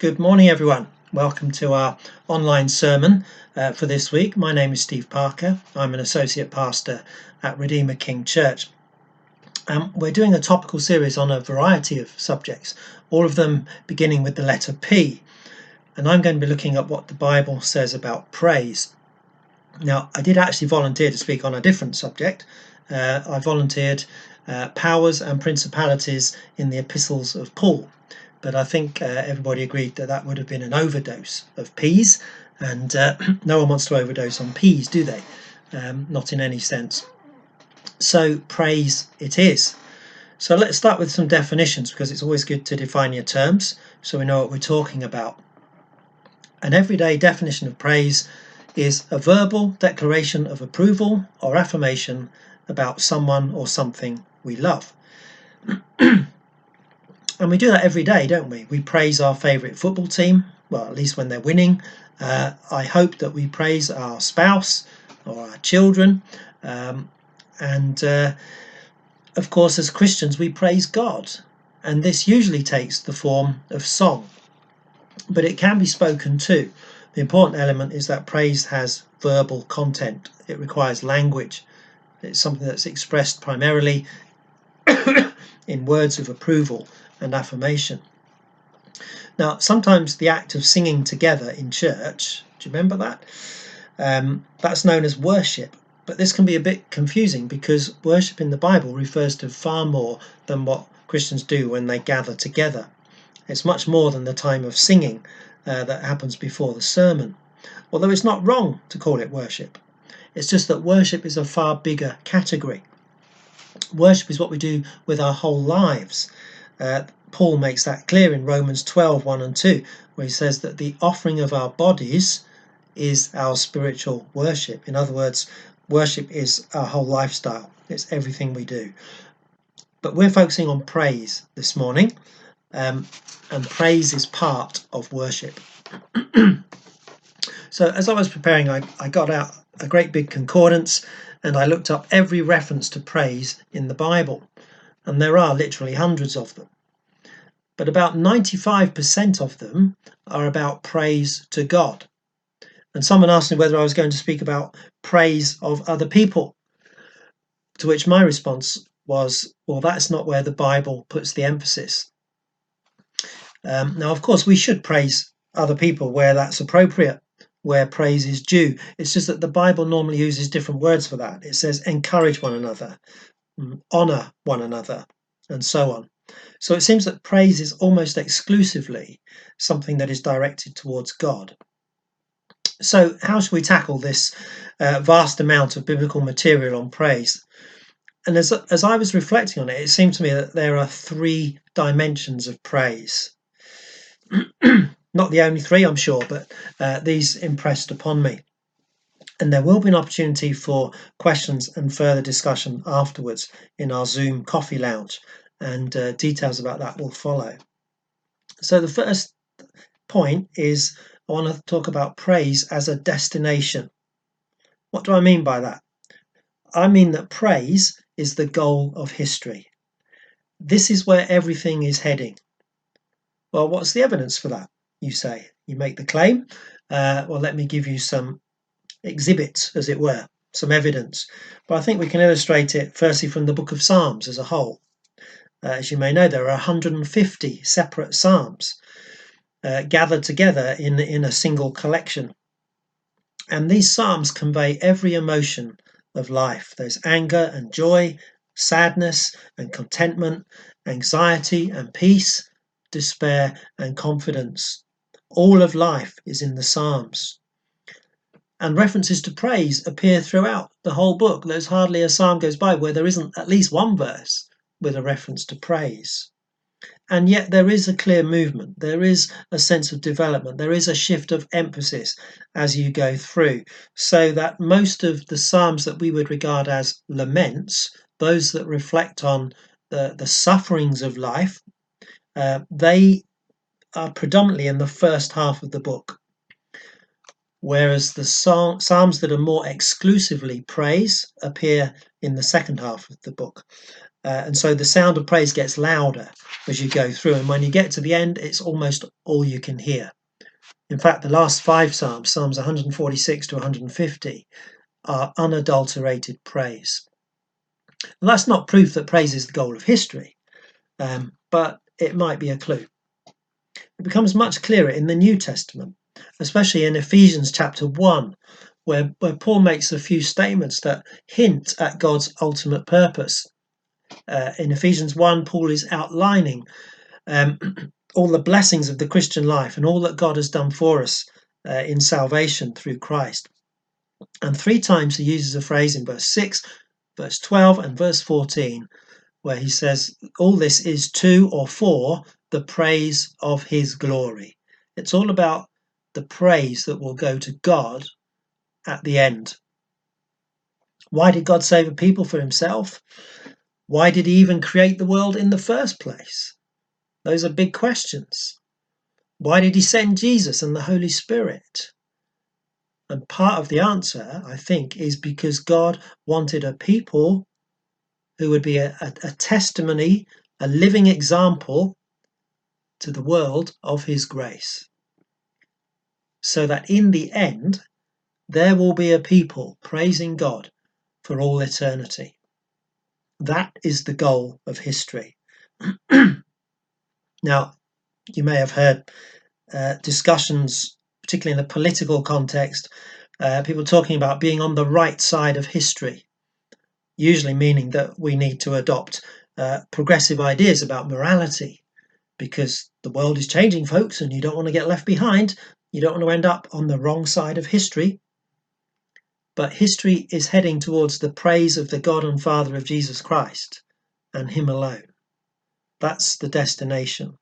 Good morning, everyone. Welcome to our online sermon uh, for this week. My name is Steve Parker. I'm an associate pastor at Redeemer King Church. Um, we're doing a topical series on a variety of subjects, all of them beginning with the letter P. And I'm going to be looking at what the Bible says about praise. Now, I did actually volunteer to speak on a different subject. Uh, I volunteered uh, powers and principalities in the epistles of Paul but I think uh, everybody agreed that that would have been an overdose of peas, and uh, no one wants to overdose on peas, do they? Um, not in any sense. So, praise it is. So, let's start with some definitions because it's always good to define your terms so we know what we're talking about. An everyday definition of praise is a verbal declaration of approval or affirmation about someone or something we love. And we do that every day, don't we? We praise our favourite football team, well, at least when they're winning. Uh, I hope that we praise our spouse or our children. Um, and uh, of course, as Christians, we praise God. And this usually takes the form of song, but it can be spoken too. The important element is that praise has verbal content, it requires language. It's something that's expressed primarily in words of approval and affirmation. Now, sometimes the act of singing together in church, do you remember that? Um, that's known as worship. But this can be a bit confusing because worship in the Bible refers to far more than what Christians do when they gather together. It's much more than the time of singing uh, that happens before the sermon. Although it's not wrong to call it worship, it's just that worship is a far bigger category. Worship is what we do with our whole lives. Uh, Paul makes that clear in Romans 12 1 and 2, where he says that the offering of our bodies is our spiritual worship. In other words, worship is our whole lifestyle, it's everything we do. But we're focusing on praise this morning, um, and praise is part of worship. so, as I was preparing, I, I got out a great big concordance and I looked up every reference to praise in the Bible and there are literally hundreds of them. But about 95% of them are about praise to God. And someone asked me whether I was going to speak about praise of other people. To which my response was, well, that's not where the Bible puts the emphasis. Um, now, of course, we should praise other people where that's appropriate, where praise is due. It's just that the Bible normally uses different words for that. It says encourage one another, honor one another, and so on. So it seems that praise is almost exclusively something that is directed towards God. So, how should we tackle this uh, vast amount of biblical material on praise? And as, as I was reflecting on it, it seemed to me that there are three dimensions of praise. Not the only three, I'm sure, but uh, these impressed upon me and there will be an opportunity for questions and further discussion afterwards in our Zoom coffee lounge, and uh, details about that will follow. So, the first point is I want to talk about praise as a destination. What do I mean by that? I mean that praise is the goal of history. This is where everything is heading. Well, what's the evidence for that? You say. You make the claim. Uh, well, let me give you some exhibits, as it were, some evidence. But I think we can illustrate it firstly from the book of Psalms as a whole. Uh, as you may know, there are 150 separate Psalms uh, gathered together in, in a single collection. And these Psalms convey every emotion of life there's anger and joy, sadness and contentment, anxiety and peace, despair and confidence. All of life is in the Psalms and references to praise appear throughout the whole book. There's hardly a psalm goes by where there isn't at least one verse with a reference to praise. And yet there is a clear movement, there is a sense of development, there is a shift of emphasis as you go through, so that most of the psalms that we would regard as laments, those that reflect on the, the sufferings of life, uh, they are predominantly in the first half of the book whereas the psalms that are more exclusively praise appear in the second half of the book. Uh, and so the sound of praise gets louder as you go through. And when you get to the end, it's almost all you can hear. In fact, the last five Psalms, Psalms 146 to 150, are unadulterated praise. And that's not proof that praise is the goal of history, um, but it might be a clue. It becomes much clearer in the New Testament, especially in Ephesians chapter 1, where, where Paul makes a few statements that hint at God's ultimate purpose. Uh, in Ephesians 1, Paul is outlining um, all the blessings of the Christian life and all that God has done for us uh, in salvation through Christ. And three times he uses a phrase in verse 6, verse 12, and verse 14, where he says, All this is to or for the praise of his glory. It's all about the praise that will go to God at the end. Why did God save a people for himself? Why did he even create the world in the first place? Those are big questions. Why did he send Jesus and the Holy Spirit? And part of the answer, I think, is because God wanted a people who would be a, a, a testimony, a living example to the world of his grace. So that in the end, there will be a people praising God for all eternity. That is the goal of history. now, you may have heard uh, discussions, particularly in the political context, uh, people talking about being on the right side of history, usually meaning that we need to adopt uh, progressive ideas about morality because the world is changing, folks, and you don't want to get left behind. You don't want to end up on the wrong side of history but history is heading towards the praise of the God and Father of Jesus Christ and Him alone. That's the destination.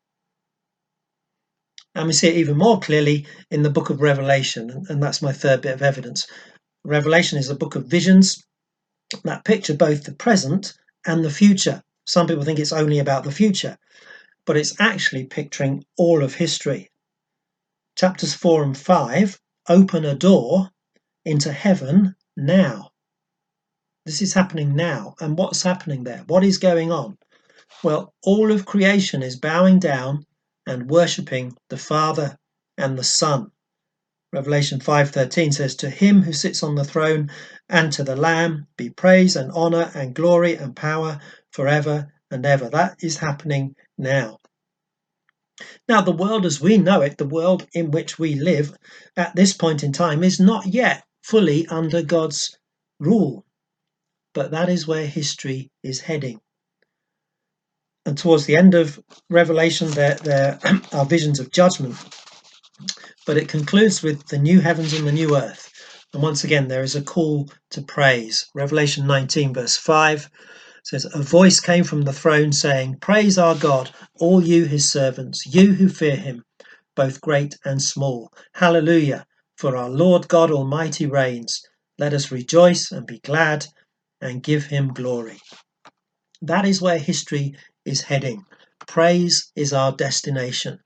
And we see it even more clearly in the book of Revelation, and that's my third bit of evidence. Revelation is a book of visions that picture both the present and the future. Some people think it's only about the future, but it's actually picturing all of history. Chapters 4 and 5 open a door into heaven now. This is happening now. And what's happening there? What is going on? Well, all of creation is bowing down and worshipping the Father and the Son. Revelation 5:13 says to him who sits on the throne and to the lamb be praise and honor and glory and power forever and ever. That is happening now. Now, the world as we know it, the world in which we live at this point in time, is not yet fully under God's rule. But that is where history is heading. And towards the end of Revelation, there, there are visions of judgment. But it concludes with the new heavens and the new earth. And once again, there is a call to praise. Revelation 19, verse 5 says, A voice came from the throne saying, Praise our God, all you his servants, you who fear him, both great and small. Hallelujah. For our Lord God Almighty reigns. Let us rejoice and be glad and give him glory. That is where history is heading. Praise is our destination.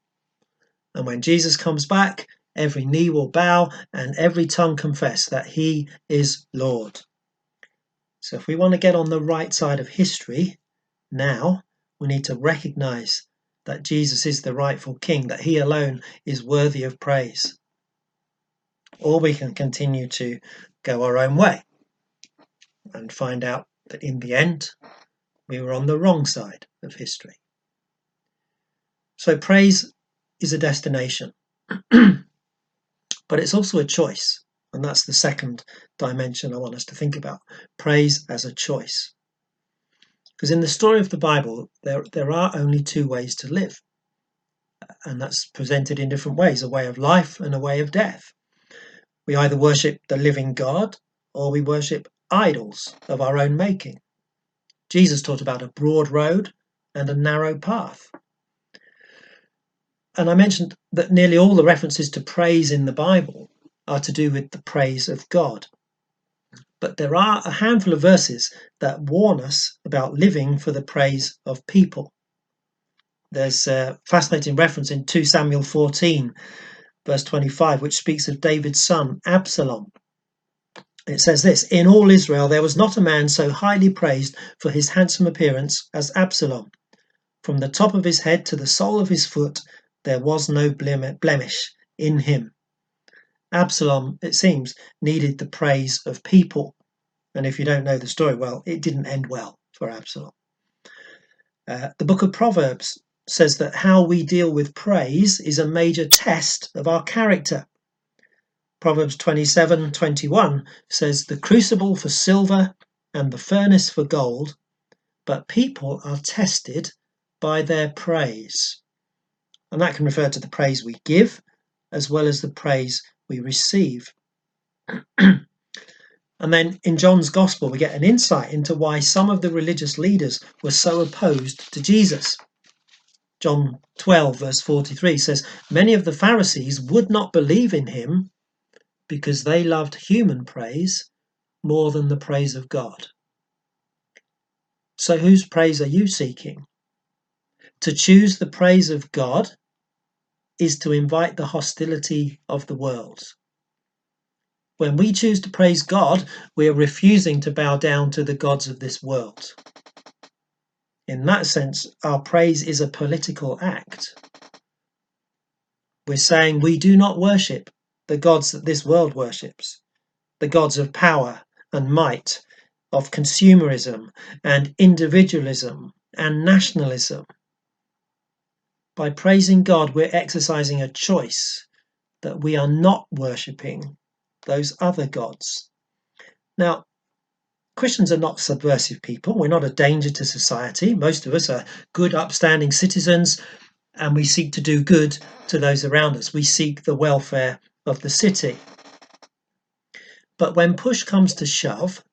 And when Jesus comes back, every knee will bow and every tongue confess that he is Lord. So if we want to get on the right side of history now, we need to recognize that Jesus is the rightful king, that he alone is worthy of praise or we can continue to go our own way and find out that in the end we were on the wrong side of history. So praise is a destination, but it's also a choice. And that's the second dimension I want us to think about praise as a choice. Because in the story of the Bible, there, there are only two ways to live. And that's presented in different ways a way of life and a way of death. We either worship the living God or we worship idols of our own making. Jesus taught about a broad road and a narrow path. And I mentioned that nearly all the references to praise in the Bible are to do with the praise of God. But there are a handful of verses that warn us about living for the praise of people. There's a fascinating reference in 2 Samuel 14 verse 25, which speaks of David's son Absalom. It says this In all Israel there was not a man so highly praised for his handsome appearance as Absalom. From the top of his head to the sole of his foot, there was no blemish in him. Absalom, it seems, needed the praise of people. And if you don't know the story well, it didn't end well for Absalom. Uh, the book of Proverbs says that how we deal with praise is a major test of our character. Proverbs 27 21 says, The crucible for silver and the furnace for gold, but people are tested by their praise. And that can refer to the praise we give as well as the praise we receive. and then in John's Gospel, we get an insight into why some of the religious leaders were so opposed to Jesus. John 12, verse 43 says, Many of the Pharisees would not believe in him because they loved human praise more than the praise of God. So, whose praise are you seeking? To choose the praise of God is to invite the hostility of the world. When we choose to praise God, we are refusing to bow down to the gods of this world. In that sense, our praise is a political act. We're saying we do not worship the gods that this world worships, the gods of power and might, of consumerism and individualism and nationalism. By praising God, we're exercising a choice that we are not worshipping those other gods. Now, Christians are not subversive people. We're not a danger to society. Most of us are good, upstanding citizens, and we seek to do good to those around us. We seek the welfare of the city. But when push comes to shove,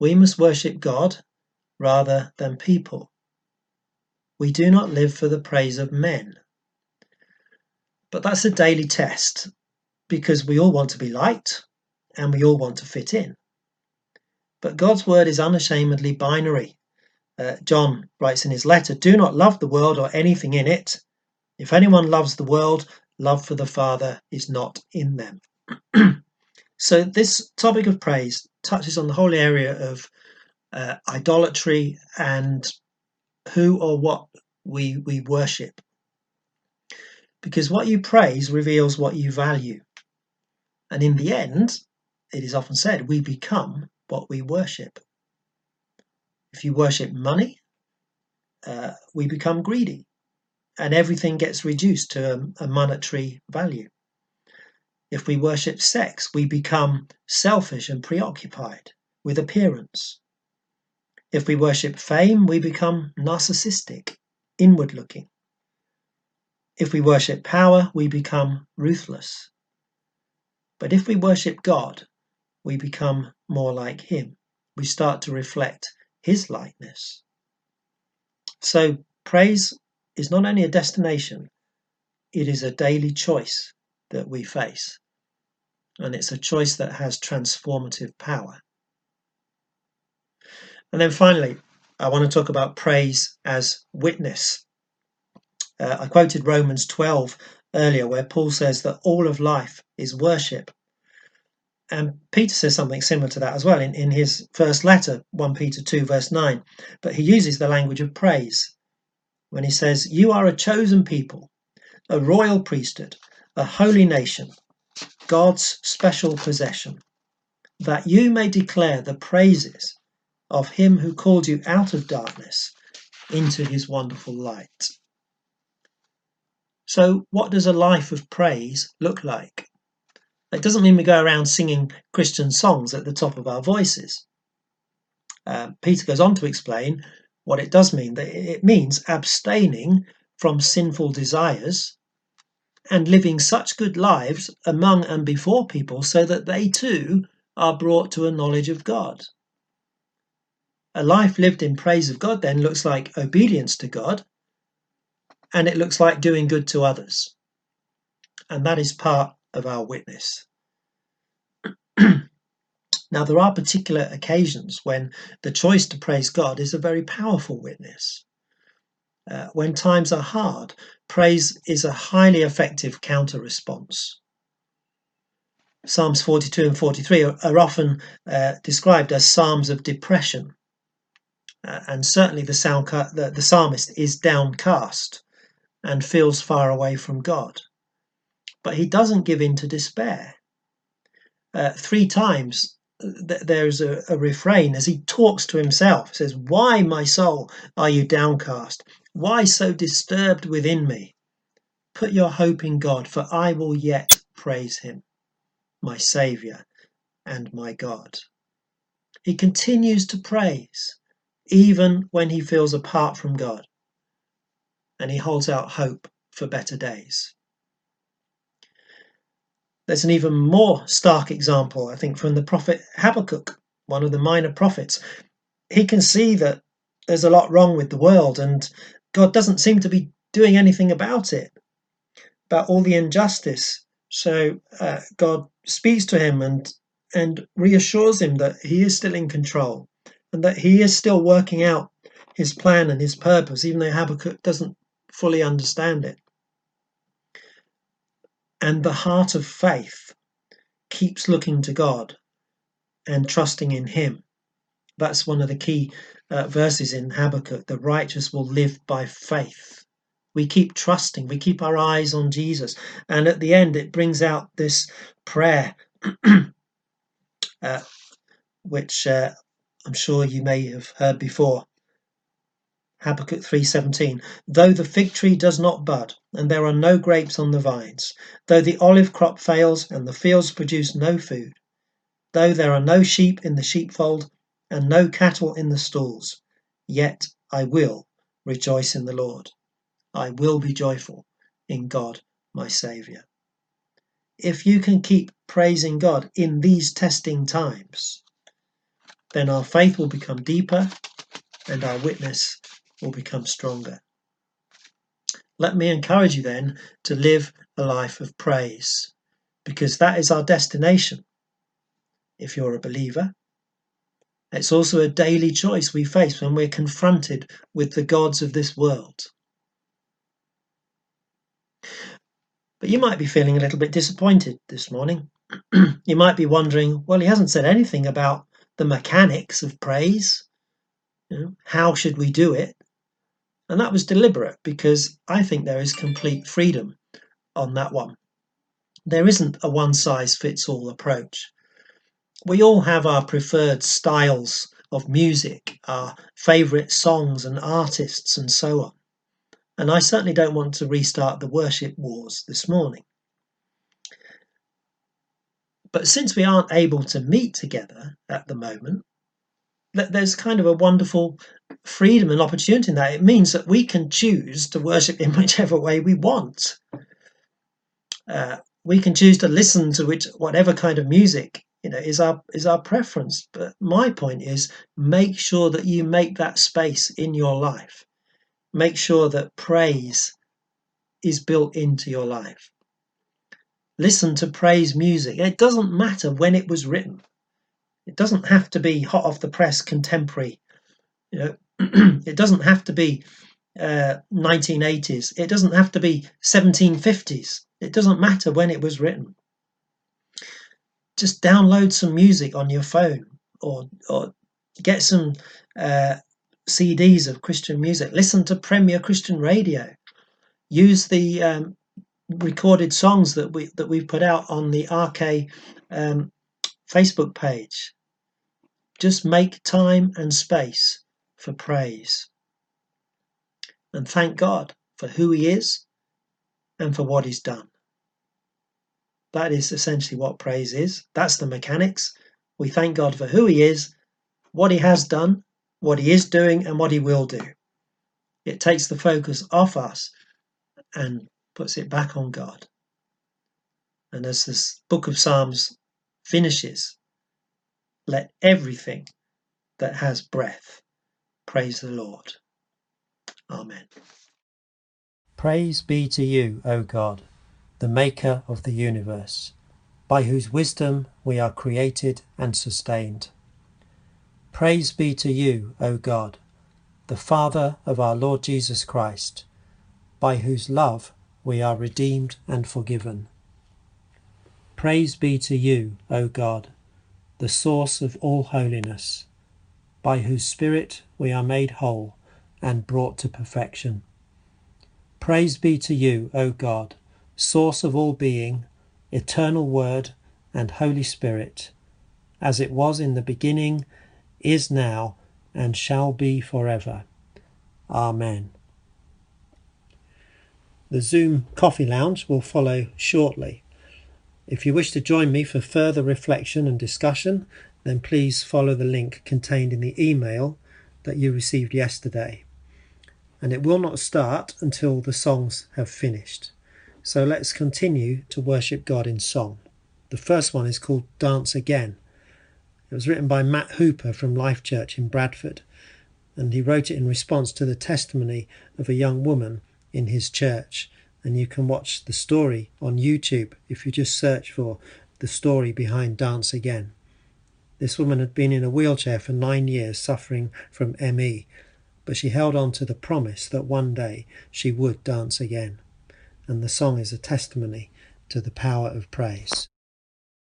we must worship God rather than people. We do not live for the praise of men. But that's a daily test because we all want to be liked and we all want to fit in. But God's word is unashamedly binary. Uh, John writes in his letter Do not love the world or anything in it. If anyone loves the world, love for the Father is not in them. so, this topic of praise touches on the whole area of uh, idolatry and who or what we, we worship. Because what you praise reveals what you value. And in the end, it is often said, we become what we worship. If you worship money, uh, we become greedy and everything gets reduced to a, a monetary value. If we worship sex, we become selfish and preoccupied with appearance. If we worship fame, we become narcissistic, inward looking. If we worship power, we become ruthless. But if we worship God, we become more like Him. We start to reflect His likeness. So praise is not only a destination, it is a daily choice that we face. And it's a choice that has transformative power. And then finally, I want to talk about praise as witness. Uh, I quoted Romans 12 earlier, where Paul says that all of life is worship. And Peter says something similar to that as well in, in his first letter, 1 Peter 2, verse 9. But he uses the language of praise when he says, You are a chosen people, a royal priesthood, a holy nation, God's special possession, that you may declare the praises of him who called you out of darkness into his wonderful light. So, what does a life of praise look like? It doesn't mean we go around singing Christian songs at the top of our voices. Uh, Peter goes on to explain what it does mean. That it means abstaining from sinful desires and living such good lives among and before people so that they too are brought to a knowledge of God. A life lived in praise of God then looks like obedience to God and it looks like doing good to others. And that is part of our witness. Now, there are particular occasions when the choice to praise God is a very powerful witness. Uh, when times are hard, praise is a highly effective counter response. Psalms 42 and 43 are, are often uh, described as psalms of depression. Uh, and certainly the, the, the psalmist is downcast and feels far away from God. But he doesn't give in to despair. Uh, three times th- there's a, a refrain as he talks to himself. Says, Why, my soul, are you downcast? Why so disturbed within me? Put your hope in God, for I will yet praise him, my Saviour and my God. He continues to praise, even when he feels apart from God, and he holds out hope for better days. There's an even more stark example, I think, from the prophet Habakkuk, one of the minor prophets. He can see that there's a lot wrong with the world, and God doesn't seem to be doing anything about it, about all the injustice. So uh, God speaks to him and and reassures him that he is still in control and that he is still working out his plan and his purpose, even though Habakkuk doesn't fully understand it. And the heart of faith keeps looking to God and trusting in Him. That's one of the key uh, verses in Habakkuk. The righteous will live by faith. We keep trusting, we keep our eyes on Jesus. And at the end, it brings out this prayer, uh, which uh, I'm sure you may have heard before. Habakkuk 3:17 Though the fig tree does not bud and there are no grapes on the vines though the olive crop fails and the fields produce no food though there are no sheep in the sheepfold and no cattle in the stalls yet I will rejoice in the Lord I will be joyful in God my savior if you can keep praising God in these testing times then our faith will become deeper and our witness will become stronger. Let me encourage you then to live a life of praise because that is our destination if you're a believer. It's also a daily choice we face when we're confronted with the gods of this world. But you might be feeling a little bit disappointed this morning. you might be wondering, well, he hasn't said anything about the mechanics of praise. You know, how should we do it? And that was deliberate because I think there is complete freedom on that one. There isn't a one size fits all approach. We all have our preferred styles of music, our favourite songs and artists, and so on. And I certainly don't want to restart the worship wars this morning. But since we aren't able to meet together at the moment, there's kind of a wonderful freedom and opportunity in that. It means that we can choose to worship in whichever way we want. Uh, we can choose to listen to which whatever kind of music you know is our is our preference. But my point is, make sure that you make that space in your life. Make sure that praise is built into your life. Listen to praise music. It doesn't matter when it was written. It doesn't have to be hot off the press contemporary. You know, it doesn't have to be uh, 1980s. It doesn't have to be 1750s. It doesn't matter when it was written. Just download some music on your phone or or get some uh, CDs of Christian music. Listen to Premier Christian Radio. Use the um, recorded songs that we that we've put out on the RK um, Facebook page. Just make time and space for praise. And thank God for who He is and for what He's done. That is essentially what praise is. That's the mechanics. We thank God for who He is, what He has done, what He is doing, and what He will do. It takes the focus off us and puts it back on God. And as this book of Psalms finishes, let everything that has breath praise the Lord. Amen. Praise be to you, O God, the Maker of the universe, by whose wisdom we are created and sustained. Praise be to you, O God, the Father of our Lord Jesus Christ, by whose love we are redeemed and forgiven. Praise be to you, O God, the source of all holiness, by whose Spirit we are made whole and brought to perfection. Praise be to you, O God, source of all being, eternal Word and Holy Spirit, as it was in the beginning, is now, and shall be forever. Amen. The Zoom coffee lounge will follow shortly. If you wish to join me for further reflection and discussion, then please follow the link contained in the email that you received yesterday. And it will not start until the songs have finished. So let's continue to worship God in song. The first one is called Dance Again. It was written by Matt Hooper from Life Church in Bradford, and he wrote it in response to the testimony of a young woman in his church. And you can watch the story on YouTube if you just search for the story behind Dance Again. This woman had been in a wheelchair for nine years suffering from ME, but she held on to the promise that one day she would dance again. And the song is a testimony to the power of praise.